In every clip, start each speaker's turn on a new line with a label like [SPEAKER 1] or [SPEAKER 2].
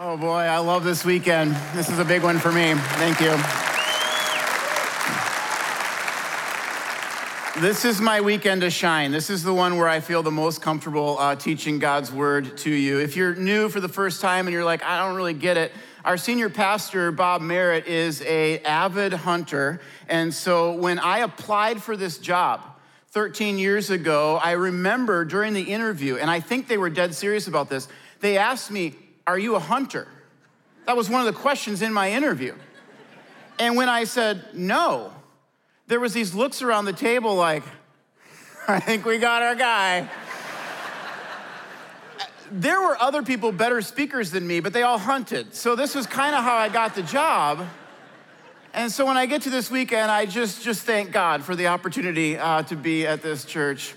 [SPEAKER 1] Oh boy, I love this weekend. This is a big one for me. Thank you. This is my weekend to shine. This is the one where I feel the most comfortable uh, teaching God's word to you. If you're new for the first time and you're like, I don't really get it, our senior pastor, Bob Merritt, is a avid hunter. And so when I applied for this job 13 years ago, I remember during the interview, and I think they were dead serious about this, they asked me, Are you a hunter? That was one of the questions in my interview. And when I said no, there was these looks around the table like, I think we got our guy. there were other people better speakers than me, but they all hunted. So this was kind of how I got the job. And so when I get to this weekend, I just, just thank God for the opportunity uh, to be at this church.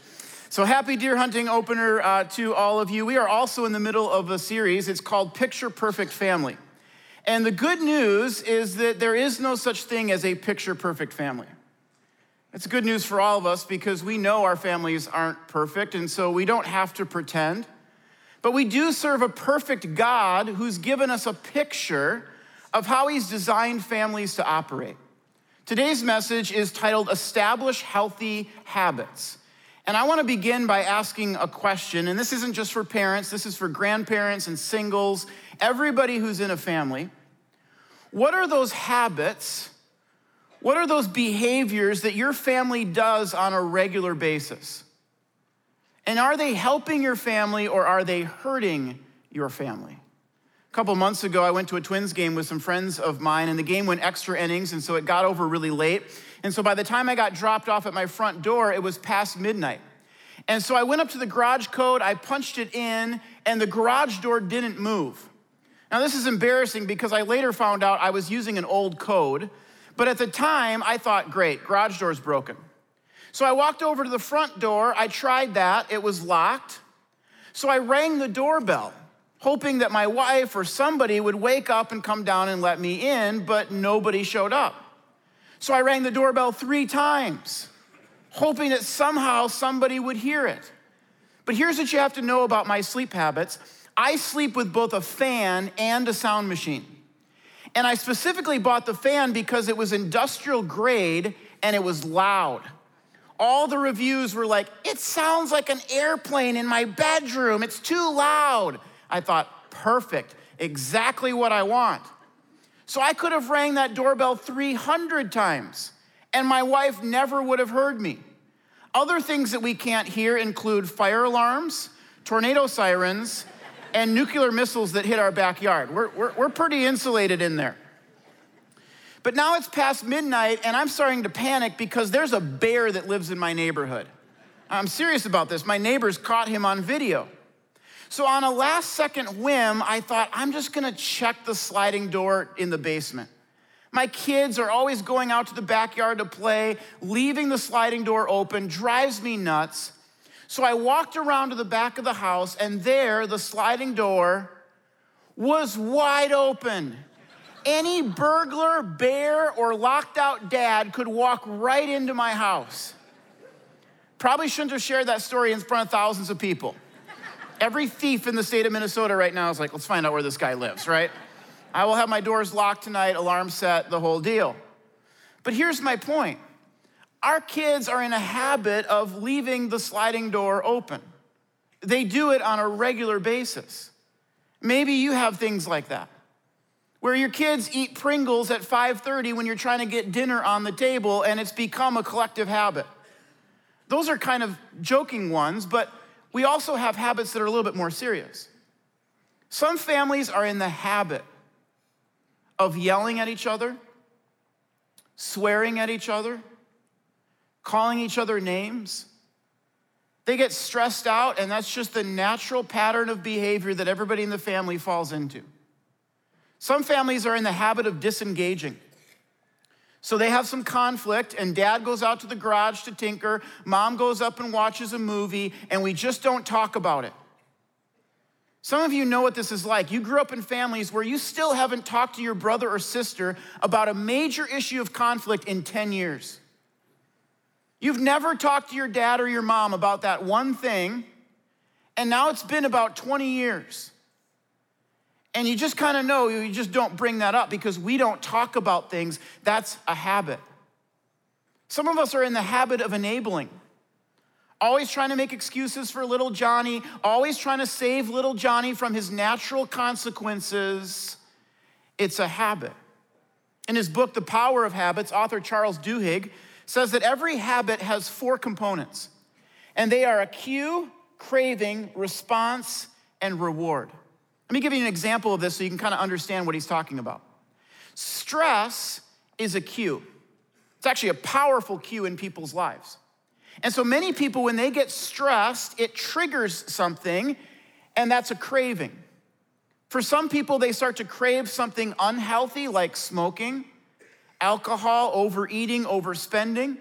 [SPEAKER 1] So happy deer hunting opener uh, to all of you. We are also in the middle of a series. It's called Picture Perfect Family. And the good news is that there is no such thing as a picture perfect family. It's good news for all of us because we know our families aren't perfect, and so we don't have to pretend. But we do serve a perfect God who's given us a picture of how He's designed families to operate. Today's message is titled Establish Healthy Habits. And I want to begin by asking a question, and this isn't just for parents, this is for grandparents and singles, everybody who's in a family. What are those habits what are those behaviors that your family does on a regular basis? And are they helping your family or are they hurting your family? A couple months ago, I went to a Twins game with some friends of mine, and the game went extra innings, and so it got over really late. And so by the time I got dropped off at my front door, it was past midnight. And so I went up to the garage code, I punched it in, and the garage door didn't move. Now, this is embarrassing because I later found out I was using an old code. But at the time, I thought, great, garage door's broken. So I walked over to the front door. I tried that, it was locked. So I rang the doorbell, hoping that my wife or somebody would wake up and come down and let me in, but nobody showed up. So I rang the doorbell three times, hoping that somehow somebody would hear it. But here's what you have to know about my sleep habits I sleep with both a fan and a sound machine. And I specifically bought the fan because it was industrial grade and it was loud. All the reviews were like, it sounds like an airplane in my bedroom. It's too loud. I thought, perfect, exactly what I want. So I could have rang that doorbell 300 times and my wife never would have heard me. Other things that we can't hear include fire alarms, tornado sirens, and nuclear missiles that hit our backyard. We're, we're, we're pretty insulated in there. But now it's past midnight, and I'm starting to panic because there's a bear that lives in my neighborhood. I'm serious about this. My neighbors caught him on video. So, on a last second whim, I thought, I'm just gonna check the sliding door in the basement. My kids are always going out to the backyard to play, leaving the sliding door open drives me nuts. So I walked around to the back of the house, and there, the sliding door was wide open. Any burglar, bear, or locked out dad could walk right into my house. Probably shouldn't have shared that story in front of thousands of people. Every thief in the state of Minnesota right now is like, let's find out where this guy lives, right? I will have my doors locked tonight, alarm set, the whole deal. But here's my point our kids are in a habit of leaving the sliding door open. They do it on a regular basis. Maybe you have things like that. Where your kids eat Pringles at 5:30 when you're trying to get dinner on the table and it's become a collective habit. Those are kind of joking ones, but we also have habits that are a little bit more serious. Some families are in the habit of yelling at each other, swearing at each other, calling each other names. They get stressed out, and that's just the natural pattern of behavior that everybody in the family falls into. Some families are in the habit of disengaging. So they have some conflict, and dad goes out to the garage to tinker, mom goes up and watches a movie, and we just don't talk about it. Some of you know what this is like. You grew up in families where you still haven't talked to your brother or sister about a major issue of conflict in 10 years. You've never talked to your dad or your mom about that one thing, and now it's been about 20 years. And you just kind of know, you just don't bring that up because we don't talk about things. That's a habit. Some of us are in the habit of enabling, always trying to make excuses for little Johnny, always trying to save little Johnny from his natural consequences. It's a habit. In his book, The Power of Habits, author Charles Duhigg says that every habit has four components, and they are a cue, craving, response, and reward. Let me give you an example of this so you can kind of understand what he's talking about. Stress is a cue. It's actually a powerful cue in people's lives. And so many people, when they get stressed, it triggers something, and that's a craving. For some people, they start to crave something unhealthy like smoking, alcohol, overeating, overspending.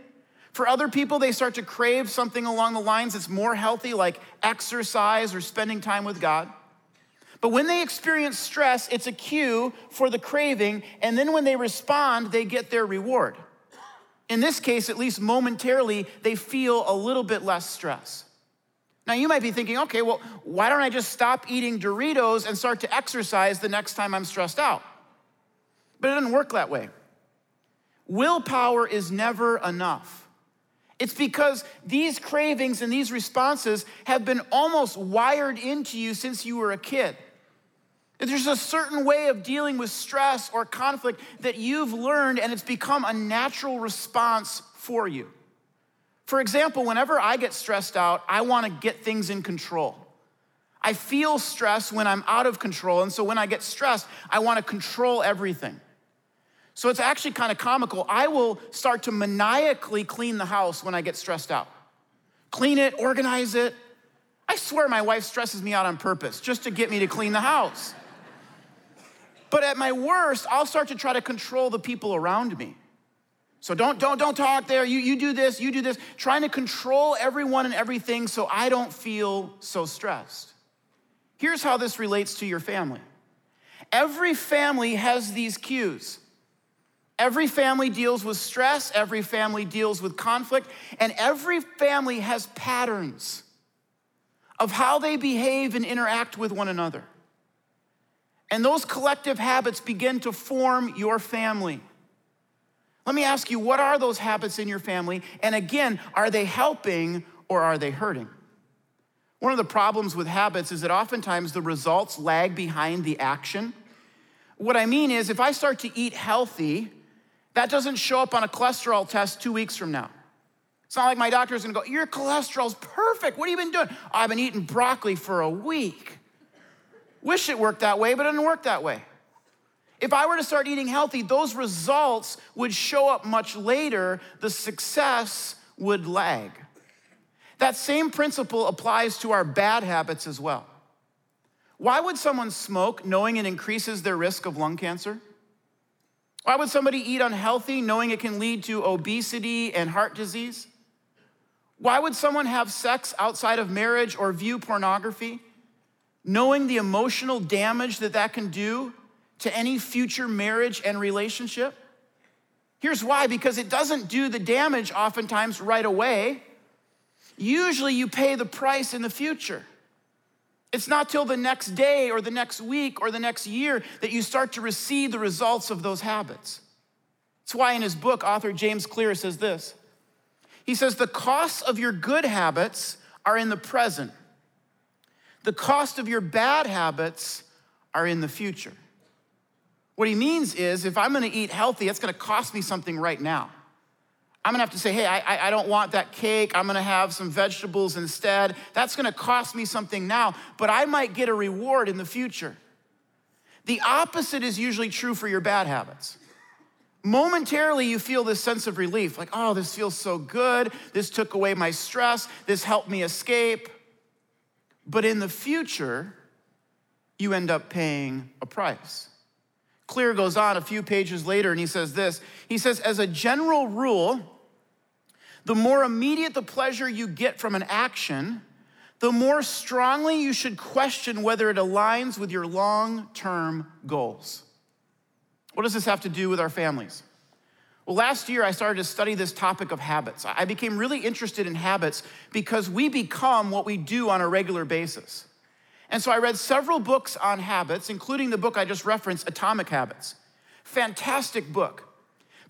[SPEAKER 1] For other people, they start to crave something along the lines that's more healthy like exercise or spending time with God. But when they experience stress, it's a cue for the craving, and then when they respond, they get their reward. In this case, at least momentarily, they feel a little bit less stress. Now, you might be thinking, okay, well, why don't I just stop eating Doritos and start to exercise the next time I'm stressed out? But it doesn't work that way. Willpower is never enough. It's because these cravings and these responses have been almost wired into you since you were a kid. There's a certain way of dealing with stress or conflict that you've learned, and it's become a natural response for you. For example, whenever I get stressed out, I want to get things in control. I feel stress when I'm out of control, and so when I get stressed, I want to control everything. So it's actually kind of comical. I will start to maniacally clean the house when I get stressed out. Clean it, organize it. I swear my wife stresses me out on purpose just to get me to clean the house. But at my worst, I'll start to try to control the people around me. So don't, don't, don't talk there. You, you do this, you do this. Trying to control everyone and everything so I don't feel so stressed. Here's how this relates to your family. Every family has these cues. Every family deals with stress, every family deals with conflict, and every family has patterns of how they behave and interact with one another. And those collective habits begin to form your family. Let me ask you, what are those habits in your family? And again, are they helping or are they hurting? One of the problems with habits is that oftentimes the results lag behind the action. What I mean is, if I start to eat healthy, that doesn't show up on a cholesterol test two weeks from now. It's not like my doctor's gonna go, Your cholesterol's perfect. What have you been doing? Oh, I've been eating broccoli for a week. Wish it worked that way, but it didn't work that way. If I were to start eating healthy, those results would show up much later, the success would lag. That same principle applies to our bad habits as well. Why would someone smoke knowing it increases their risk of lung cancer? Why would somebody eat unhealthy knowing it can lead to obesity and heart disease? Why would someone have sex outside of marriage or view pornography knowing the emotional damage that that can do to any future marriage and relationship? Here's why because it doesn't do the damage oftentimes right away. Usually you pay the price in the future. It's not till the next day or the next week or the next year that you start to receive the results of those habits. That's why in his book, author James Clear says this. He says, The costs of your good habits are in the present, the cost of your bad habits are in the future. What he means is if I'm gonna eat healthy, it's gonna cost me something right now. I'm gonna have to say, hey, I, I don't want that cake. I'm gonna have some vegetables instead. That's gonna cost me something now, but I might get a reward in the future. The opposite is usually true for your bad habits. Momentarily, you feel this sense of relief like, oh, this feels so good. This took away my stress. This helped me escape. But in the future, you end up paying a price. Clear goes on a few pages later and he says this He says, as a general rule, the more immediate the pleasure you get from an action, the more strongly you should question whether it aligns with your long term goals. What does this have to do with our families? Well, last year I started to study this topic of habits. I became really interested in habits because we become what we do on a regular basis. And so I read several books on habits, including the book I just referenced, Atomic Habits. Fantastic book.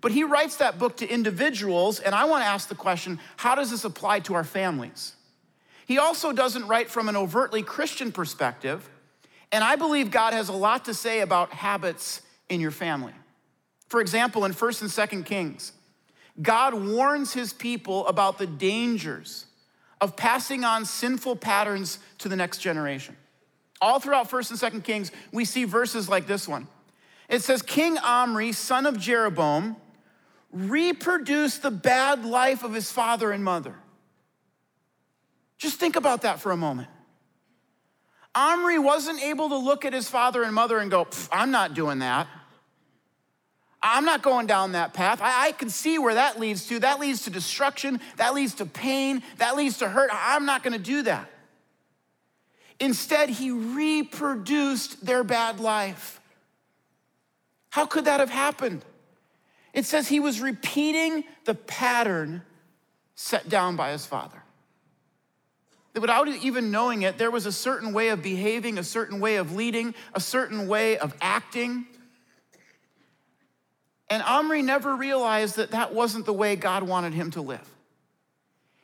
[SPEAKER 1] But he writes that book to individuals, and I want to ask the question how does this apply to our families? He also doesn't write from an overtly Christian perspective, and I believe God has a lot to say about habits in your family. For example, in 1st and 2nd Kings, God warns his people about the dangers of passing on sinful patterns to the next generation. All throughout 1st and 2nd Kings, we see verses like this one. It says, King Omri, son of Jeroboam, reproduced the bad life of his father and mother. Just think about that for a moment. Omri wasn't able to look at his father and mother and go, I'm not doing that. I'm not going down that path. I, I, can see where that leads to. That leads to destruction. That leads to pain. That leads to hurt. I'm not going to do that. Instead, he reproduced their bad life. How could that have happened? It says he was repeating the pattern set down by his father. That without even knowing it, there was a certain way of behaving, a certain way of leading, a certain way of acting. And Omri never realized that that wasn't the way God wanted him to live.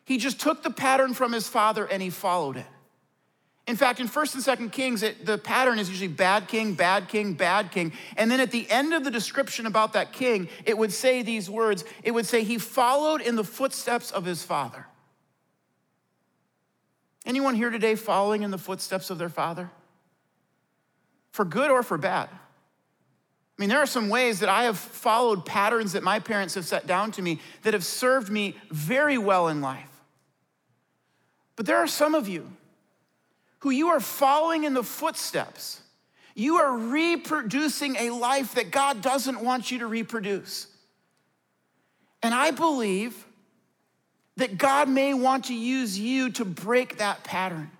[SPEAKER 1] He just took the pattern from his father and he followed it. In fact, in 1st and 2nd Kings, it, the pattern is usually bad king, bad king, bad king. And then at the end of the description about that king, it would say these words it would say, He followed in the footsteps of his father. Anyone here today following in the footsteps of their father? For good or for bad? I mean, there are some ways that I have followed patterns that my parents have set down to me that have served me very well in life. But there are some of you who you are following in the footsteps. You are reproducing a life that God doesn't want you to reproduce. And I believe that God may want to use you to break that pattern.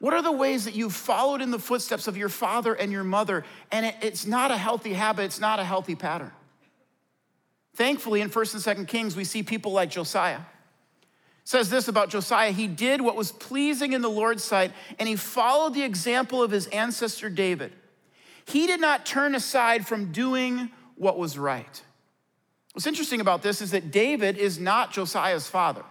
[SPEAKER 1] What are the ways that you've followed in the footsteps of your father and your mother, and it, it's not a healthy habit, it's not a healthy pattern? Thankfully, in 1st and 2nd Kings, we see people like Josiah. It says this about Josiah He did what was pleasing in the Lord's sight, and he followed the example of his ancestor David. He did not turn aside from doing what was right. What's interesting about this is that David is not Josiah's father.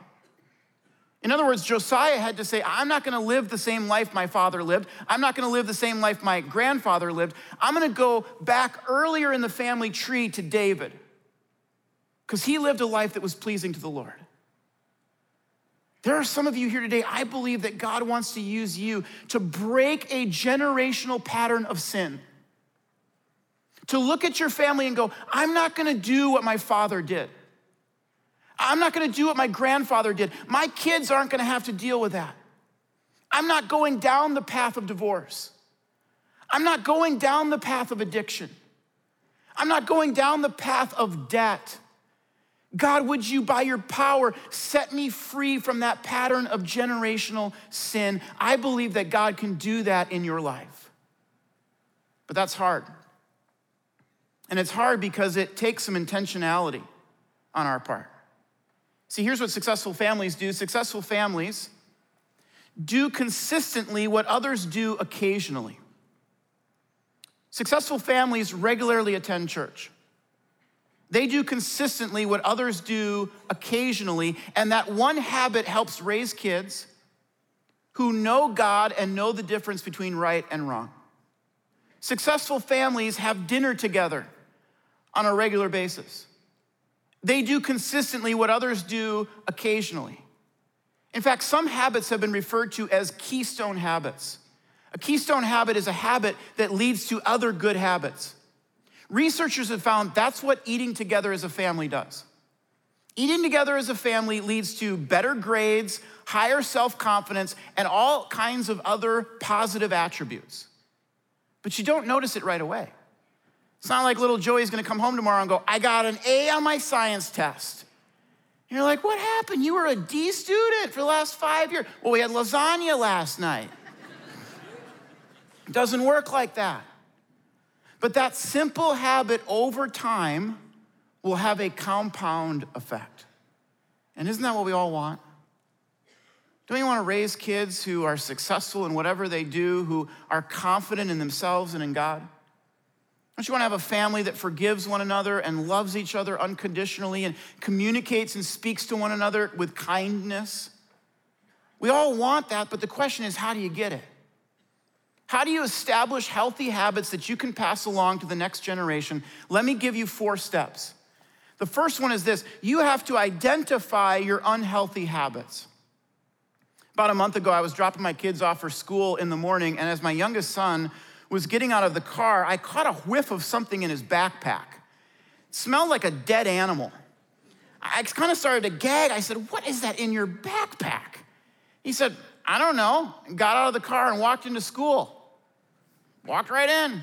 [SPEAKER 1] In other words, Josiah had to say, I'm not gonna live the same life my father lived. I'm not gonna live the same life my grandfather lived. I'm gonna go back earlier in the family tree to David because he lived a life that was pleasing to the Lord. There are some of you here today, I believe that God wants to use you to break a generational pattern of sin to look at your family and go, I'm not gonna do what my father did. I'm not gonna do what my grandfather did. My kids aren't gonna have to deal with that. I'm not going down the path of divorce. I'm not going down the path of addiction. I'm not going down the path of debt. God, would you, by your power, set me free from that pattern of generational sin? I believe that God can do that in your life. But that's hard. And it's hard because it takes some intentionality on our part. See, here's what successful families do successful families do consistently what others do occasionally. Successful families regularly attend church. They do consistently what others do occasionally, and that one habit helps raise kids who know God and know the difference between right and wrong. Successful families have dinner together on a regular basis. They do consistently what others do occasionally. In fact, some habits have been referred to as keystone habits. A keystone habit is a habit that leads to other good habits. Researchers have found that's what eating together as a family does. Eating together as a family leads to better grades, higher self confidence, and all kinds of other positive attributes. But you don't notice it right away. It's not like little Joey's gonna come home tomorrow and go, I got an A on my science test. And you're like, what happened? You were a D student for the last five years. Well, we had lasagna last night. it doesn't work like that. But that simple habit over time will have a compound effect. And isn't that what we all want? Don't you want to raise kids who are successful in whatever they do, who are confident in themselves and in God? Don't you want to have a family that forgives one another and loves each other unconditionally and communicates and speaks to one another with kindness? We all want that, but the question is how do you get it? How do you establish healthy habits that you can pass along to the next generation? Let me give you four steps. The first one is this you have to identify your unhealthy habits. About a month ago, I was dropping my kids off for school in the morning, and as my youngest son was getting out of the car, I caught a whiff of something in his backpack. It smelled like a dead animal. I kind of started to gag. I said, What is that in your backpack? He said, I don't know. Got out of the car and walked into school. Walked right in.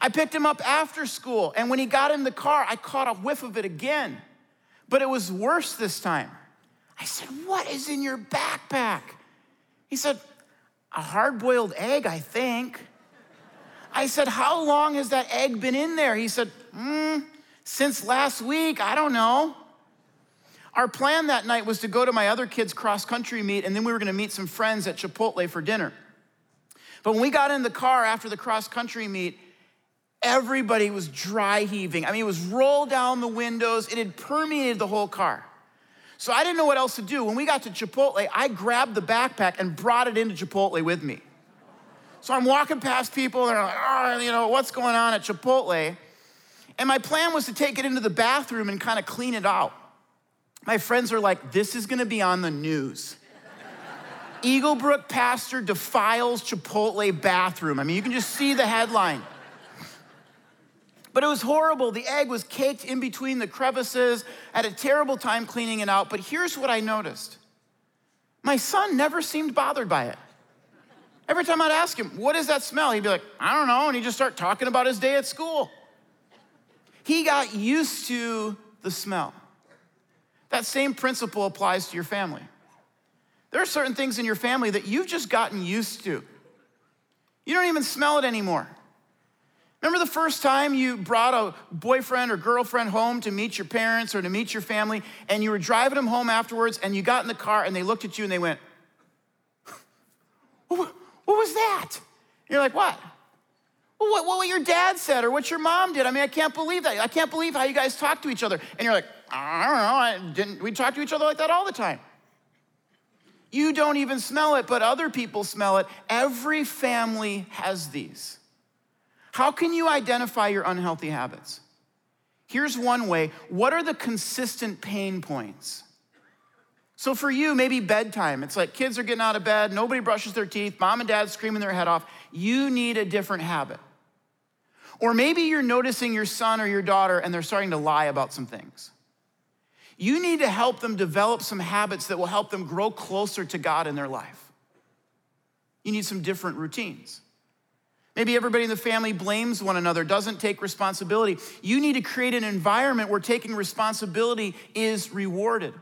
[SPEAKER 1] I picked him up after school, and when he got in the car, I caught a whiff of it again. But it was worse this time. I said, What is in your backpack? He said, A hard boiled egg, I think. I said, How long has that egg been in there? He said, mm, Since last week, I don't know. Our plan that night was to go to my other kids' cross country meet, and then we were gonna meet some friends at Chipotle for dinner. But when we got in the car after the cross country meet, everybody was dry heaving. I mean, it was rolled down the windows, it had permeated the whole car. So I didn't know what else to do. When we got to Chipotle, I grabbed the backpack and brought it into Chipotle with me. So I'm walking past people, they're like, oh, you know, what's going on at Chipotle? And my plan was to take it into the bathroom and kind of clean it out. My friends are like, this is gonna be on the news. Eaglebrook pastor defiles Chipotle bathroom. I mean, you can just see the headline. But it was horrible. The egg was caked in between the crevices. I had a terrible time cleaning it out. But here's what I noticed my son never seemed bothered by it. Every time I'd ask him, What is that smell? He'd be like, I don't know. And he'd just start talking about his day at school. He got used to the smell. That same principle applies to your family. There are certain things in your family that you've just gotten used to. You don't even smell it anymore. Remember the first time you brought a boyfriend or girlfriend home to meet your parents or to meet your family, and you were driving them home afterwards, and you got in the car and they looked at you and they went, was that? You're like, What? Well, what, what your dad said or what your mom did. I mean, I can't believe that. I can't believe how you guys talk to each other. And you're like, I don't know. I didn't, we talk to each other like that all the time. You don't even smell it, but other people smell it. Every family has these. How can you identify your unhealthy habits? Here's one way what are the consistent pain points? So, for you, maybe bedtime. It's like kids are getting out of bed, nobody brushes their teeth, mom and dad screaming their head off. You need a different habit. Or maybe you're noticing your son or your daughter and they're starting to lie about some things. You need to help them develop some habits that will help them grow closer to God in their life. You need some different routines. Maybe everybody in the family blames one another, doesn't take responsibility. You need to create an environment where taking responsibility is rewarded.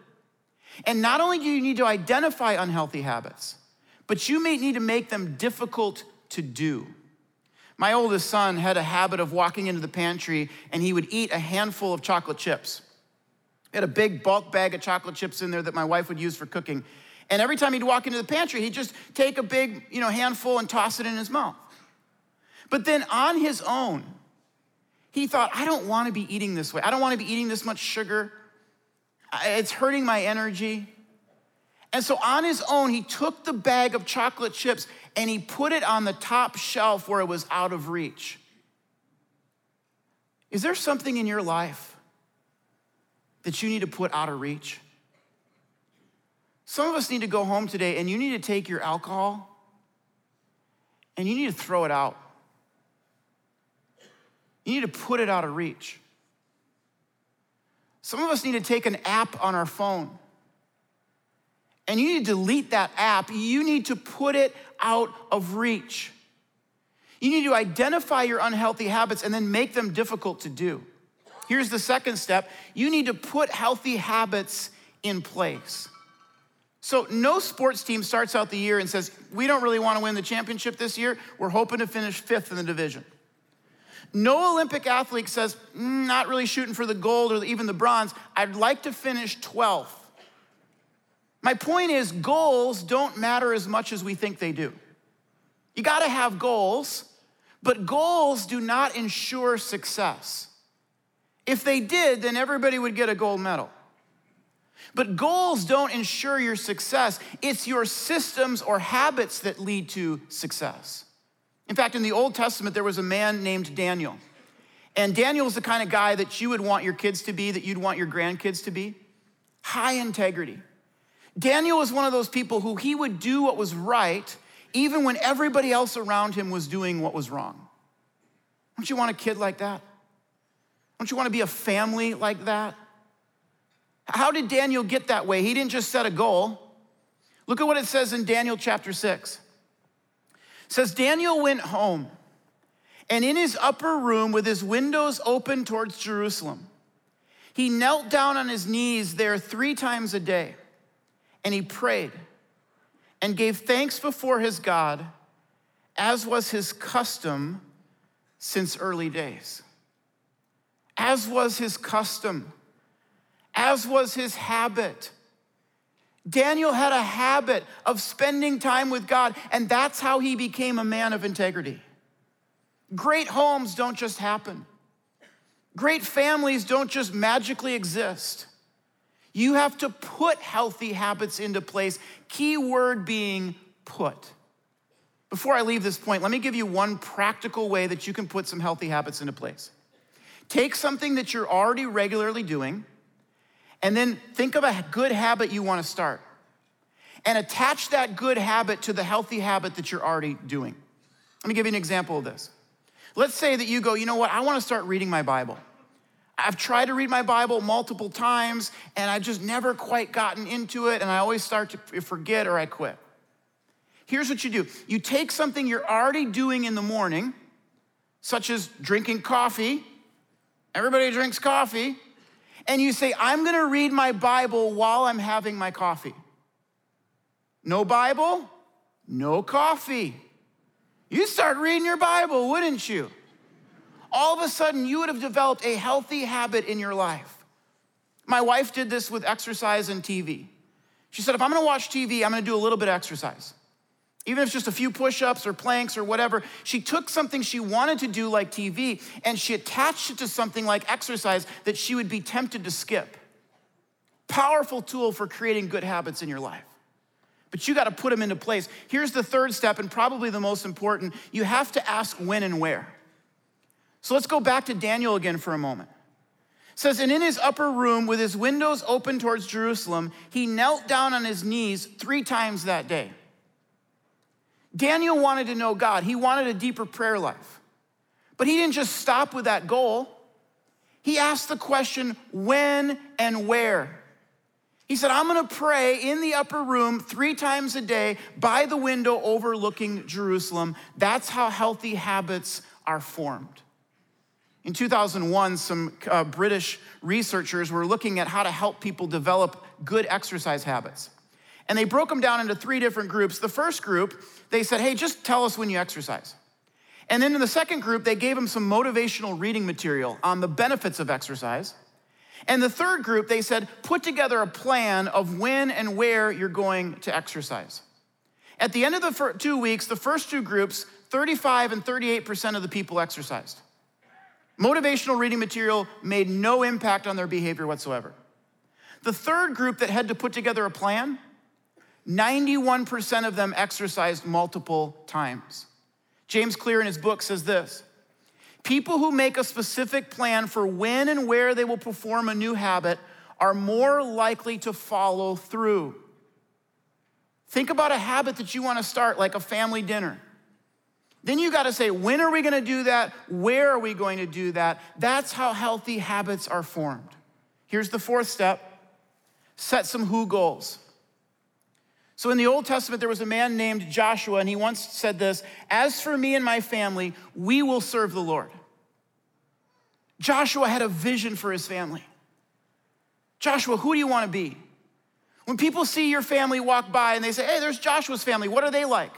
[SPEAKER 1] And not only do you need to identify unhealthy habits, but you may need to make them difficult to do. My oldest son had a habit of walking into the pantry and he would eat a handful of chocolate chips. He had a big bulk bag of chocolate chips in there that my wife would use for cooking. And every time he'd walk into the pantry, he'd just take a big, you know, handful and toss it in his mouth. But then on his own, he thought, I don't want to be eating this way. I don't want to be eating this much sugar. It's hurting my energy. And so on his own, he took the bag of chocolate chips and he put it on the top shelf where it was out of reach. Is there something in your life that you need to put out of reach? Some of us need to go home today and you need to take your alcohol and you need to throw it out. You need to put it out of reach. Some of us need to take an app on our phone and you need to delete that app. You need to put it out of reach. You need to identify your unhealthy habits and then make them difficult to do. Here's the second step you need to put healthy habits in place. So, no sports team starts out the year and says, We don't really want to win the championship this year. We're hoping to finish fifth in the division. No Olympic athlete says, mm, not really shooting for the gold or even the bronze. I'd like to finish 12th. My point is, goals don't matter as much as we think they do. You gotta have goals, but goals do not ensure success. If they did, then everybody would get a gold medal. But goals don't ensure your success, it's your systems or habits that lead to success. In fact, in the Old Testament, there was a man named Daniel. And Daniel's the kind of guy that you would want your kids to be, that you'd want your grandkids to be. High integrity. Daniel was one of those people who he would do what was right even when everybody else around him was doing what was wrong. Don't you want a kid like that? Don't you want to be a family like that? How did Daniel get that way? He didn't just set a goal. Look at what it says in Daniel chapter 6. Says Daniel went home and in his upper room with his windows open towards Jerusalem, he knelt down on his knees there 3 times a day and he prayed and gave thanks before his God as was his custom since early days. As was his custom as was his habit. Daniel had a habit of spending time with God, and that's how he became a man of integrity. Great homes don't just happen, great families don't just magically exist. You have to put healthy habits into place, key word being put. Before I leave this point, let me give you one practical way that you can put some healthy habits into place. Take something that you're already regularly doing and then think of a good habit you want to start and attach that good habit to the healthy habit that you're already doing. Let me give you an example of this. Let's say that you go, you know what, I want to start reading my Bible. I've tried to read my Bible multiple times and I've just never quite gotten into it and I always start to forget or I quit. Here's what you do you take something you're already doing in the morning, such as drinking coffee. Everybody drinks coffee and you say, I'm gonna read my Bible while I'm having my coffee. No Bible, no coffee. You start reading your Bible, wouldn't you? All of a sudden, you would have developed a healthy habit in your life. My wife did this with exercise and TV. She said, if I'm gonna watch TV, I'm gonna do a little bit of exercise even if it's just a few push ups or planks or whatever, she took something she wanted to do, like TV, and she attached it to something like exercise that she would be tempted to skip. Powerful tool for creating good habits in your life. But you got to put them into place. Here's the third step, and probably the most important you have to ask when and where. So let's go back to Daniel again for a moment. It says, and in his upper room, with his windows open towards Jerusalem, he knelt down on his knees three times that day. Daniel wanted to know God, he wanted a deeper prayer life. But he didn't just stop with that goal. He asked the question, when and where? He said, I'm gonna pray in the upper room three times a day by the window overlooking Jerusalem. That's how healthy habits are formed. In 2001, some uh, British researchers were looking at how to help people develop good exercise habits. And they broke them down into three different groups. The first group, they said, hey, just tell us when you exercise. And then in the second group, they gave them some motivational reading material on the benefits of exercise. And the third group, they said, put together a plan of when and where you're going to exercise. At the end of the two weeks, the first two groups, 35 and 38% of the people exercised. Motivational reading material made no impact on their behavior whatsoever. The third group that had to put together a plan, 91% of them exercised multiple times. James Clear in his book says this People who make a specific plan for when and where they will perform a new habit are more likely to follow through. Think about a habit that you want to start, like a family dinner. Then you got to say, when are we going to do that? Where are we going to do that? That's how healthy habits are formed. Here's the fourth step set some who goals. So in the Old Testament, there was a man named Joshua, and he once said this As for me and my family, we will serve the Lord. Joshua had a vision for his family. Joshua, who do you want to be? When people see your family walk by and they say, Hey, there's Joshua's family, what are they like?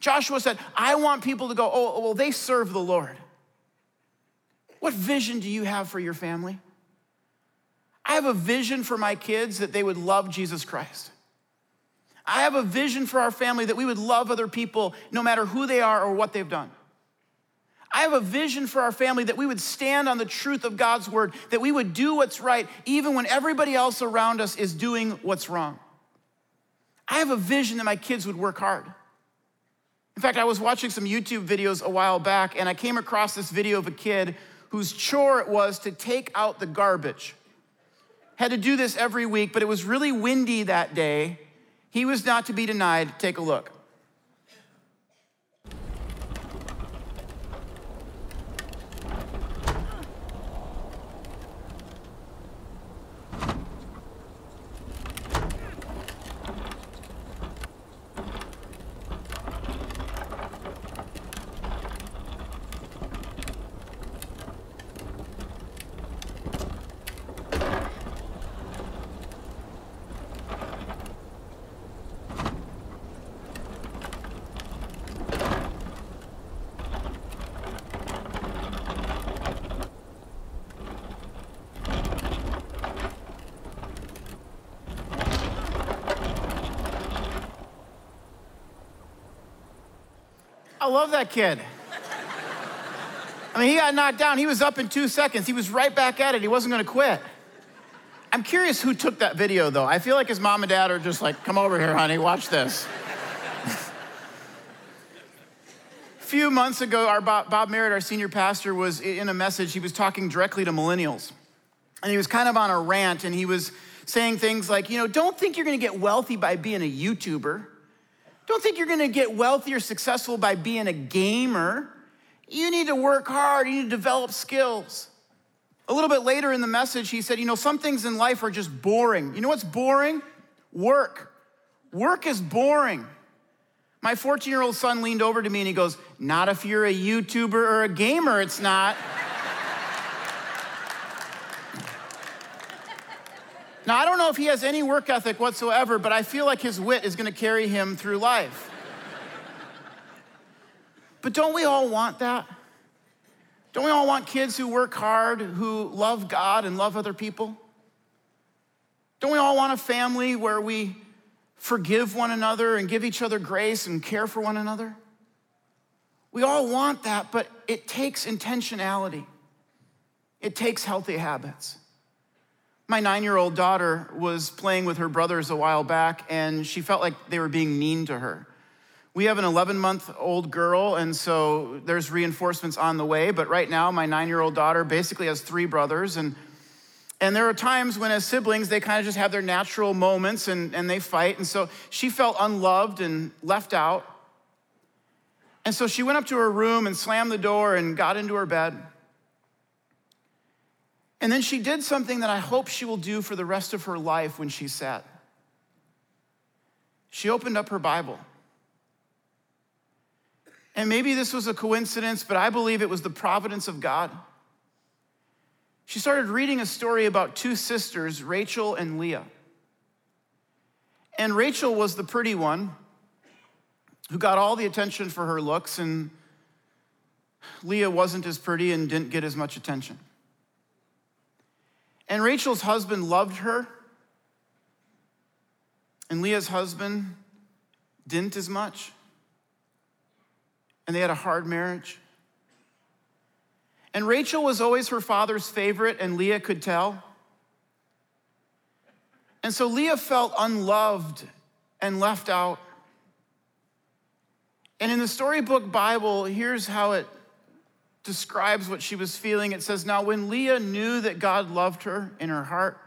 [SPEAKER 1] Joshua said, I want people to go, Oh, oh well, they serve the Lord. What vision do you have for your family? I have a vision for my kids that they would love Jesus Christ. I have a vision for our family that we would love other people no matter who they are or what they've done. I have a vision for our family that we would stand on the truth of God's word, that we would do what's right even when everybody else around us is doing what's wrong. I have a vision that my kids would work hard. In fact, I was watching some YouTube videos a while back and I came across this video of a kid whose chore it was to take out the garbage. Had to do this every week, but it was really windy that day. He was not to be denied. Take a look. I love that kid. I mean, he got knocked down. He was up in two seconds. He was right back at it. He wasn't going to quit. I'm curious who took that video, though. I feel like his mom and dad are just like, come over here, honey, watch this. a few months ago, our Bob, Bob Merritt, our senior pastor, was in a message. He was talking directly to millennials. And he was kind of on a rant, and he was saying things like, you know, don't think you're going to get wealthy by being a YouTuber. Don't think you're gonna get wealthy or successful by being a gamer. You need to work hard, you need to develop skills. A little bit later in the message, he said, You know, some things in life are just boring. You know what's boring? Work. Work is boring. My 14 year old son leaned over to me and he goes, Not if you're a YouTuber or a gamer, it's not. Now, I don't know if he has any work ethic whatsoever, but I feel like his wit is gonna carry him through life. but don't we all want that? Don't we all want kids who work hard, who love God and love other people? Don't we all want a family where we forgive one another and give each other grace and care for one another? We all want that, but it takes intentionality. It takes healthy habits. My nine year old daughter was playing with her brothers a while back, and she felt like they were being mean to her. We have an 11 month old girl, and so there's reinforcements on the way. But right now, my nine year old daughter basically has three brothers. And, and there are times when, as siblings, they kind of just have their natural moments and, and they fight. And so she felt unloved and left out. And so she went up to her room and slammed the door and got into her bed. And then she did something that I hope she will do for the rest of her life when she's sad. She opened up her Bible. And maybe this was a coincidence, but I believe it was the providence of God. She started reading a story about two sisters, Rachel and Leah. And Rachel was the pretty one who got all the attention for her looks, and Leah wasn't as pretty and didn't get as much attention. And Rachel's husband loved her, and Leah's husband didn't as much. And they had a hard marriage. And Rachel was always her father's favorite, and Leah could tell. And so Leah felt unloved and left out. And in the storybook Bible, here's how it describes what she was feeling. It says, Now, when Leah knew that God loved her in her heart,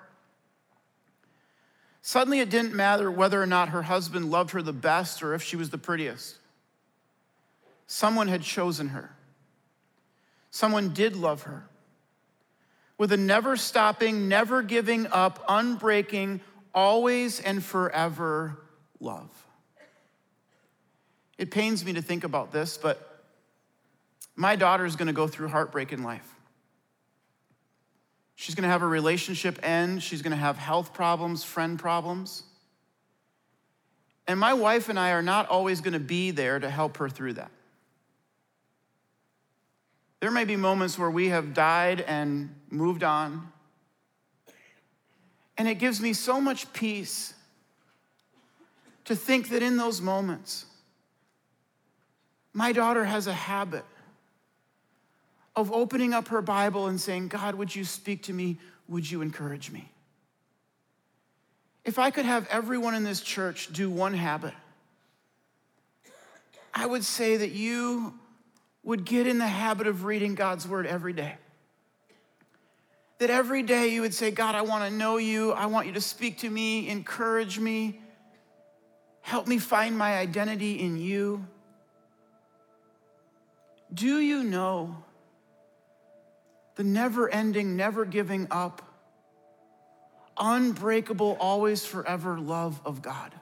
[SPEAKER 1] suddenly it didn't matter whether or not her husband loved her the best or if she was the prettiest. Someone had chosen her, someone did love her. With a never stopping, never giving up, unbreaking, always and forever love. It pains me to think about this, but my daughter is going to go through heartbreak in life. She's going to have a relationship end. She's going to have health problems, friend problems. And my wife and I are not always going to be there to help her through that. There may be moments where we have died and moved on. And it gives me so much peace to think that in those moments, my daughter has a habit of opening up her Bible and saying, God, would you speak to me? Would you encourage me? If I could have everyone in this church do one habit, I would say that you would get in the habit of reading God's word every day. That every day you would say, God, I want to know you. I want you to speak to me, encourage me, help me find my identity in you. Do you know the never ending, never giving up, unbreakable, always forever love of God?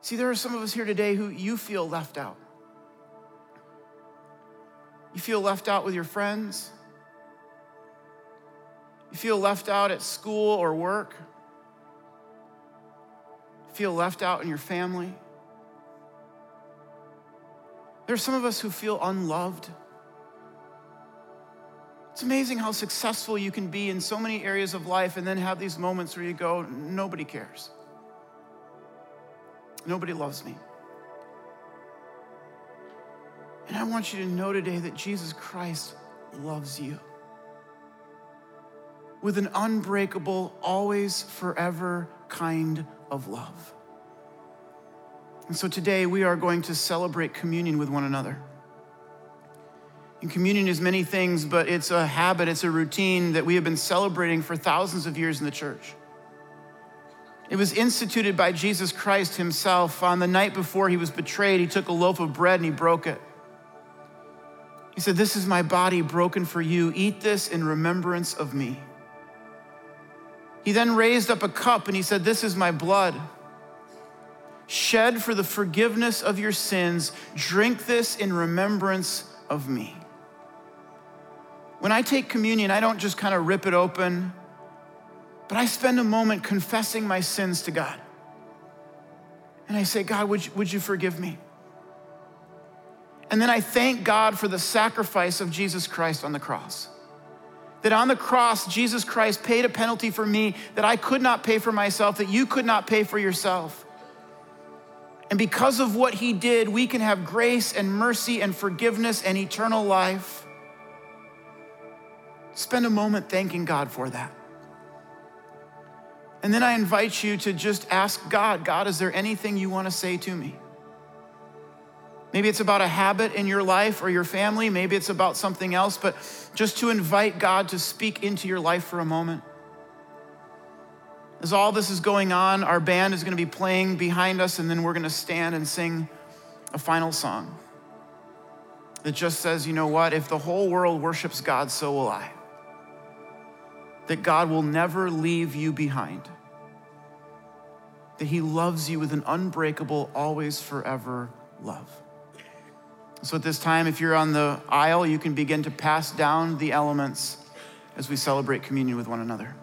[SPEAKER 1] See, there are some of us here today who you feel left out. You feel left out with your friends. You feel left out at school or work. You feel left out in your family. There are some of us who feel unloved. It's amazing how successful you can be in so many areas of life and then have these moments where you go, nobody cares. Nobody loves me. And I want you to know today that Jesus Christ loves you with an unbreakable, always, forever kind of love. And so today we are going to celebrate communion with one another. And communion is many things, but it's a habit, it's a routine that we have been celebrating for thousands of years in the church. It was instituted by Jesus Christ himself. On the night before he was betrayed, he took a loaf of bread and he broke it. He said, This is my body broken for you. Eat this in remembrance of me. He then raised up a cup and he said, This is my blood, shed for the forgiveness of your sins. Drink this in remembrance of me. When I take communion, I don't just kind of rip it open, but I spend a moment confessing my sins to God. And I say, God, would you, would you forgive me? And then I thank God for the sacrifice of Jesus Christ on the cross. That on the cross, Jesus Christ paid a penalty for me that I could not pay for myself, that you could not pay for yourself. And because of what he did, we can have grace and mercy and forgiveness and eternal life. Spend a moment thanking God for that. And then I invite you to just ask God God, is there anything you want to say to me? Maybe it's about a habit in your life or your family. Maybe it's about something else, but just to invite God to speak into your life for a moment. As all this is going on, our band is going to be playing behind us, and then we're going to stand and sing a final song that just says, you know what? If the whole world worships God, so will I. That God will never leave you behind. That He loves you with an unbreakable, always, forever love. So at this time, if you're on the aisle, you can begin to pass down the elements as we celebrate communion with one another.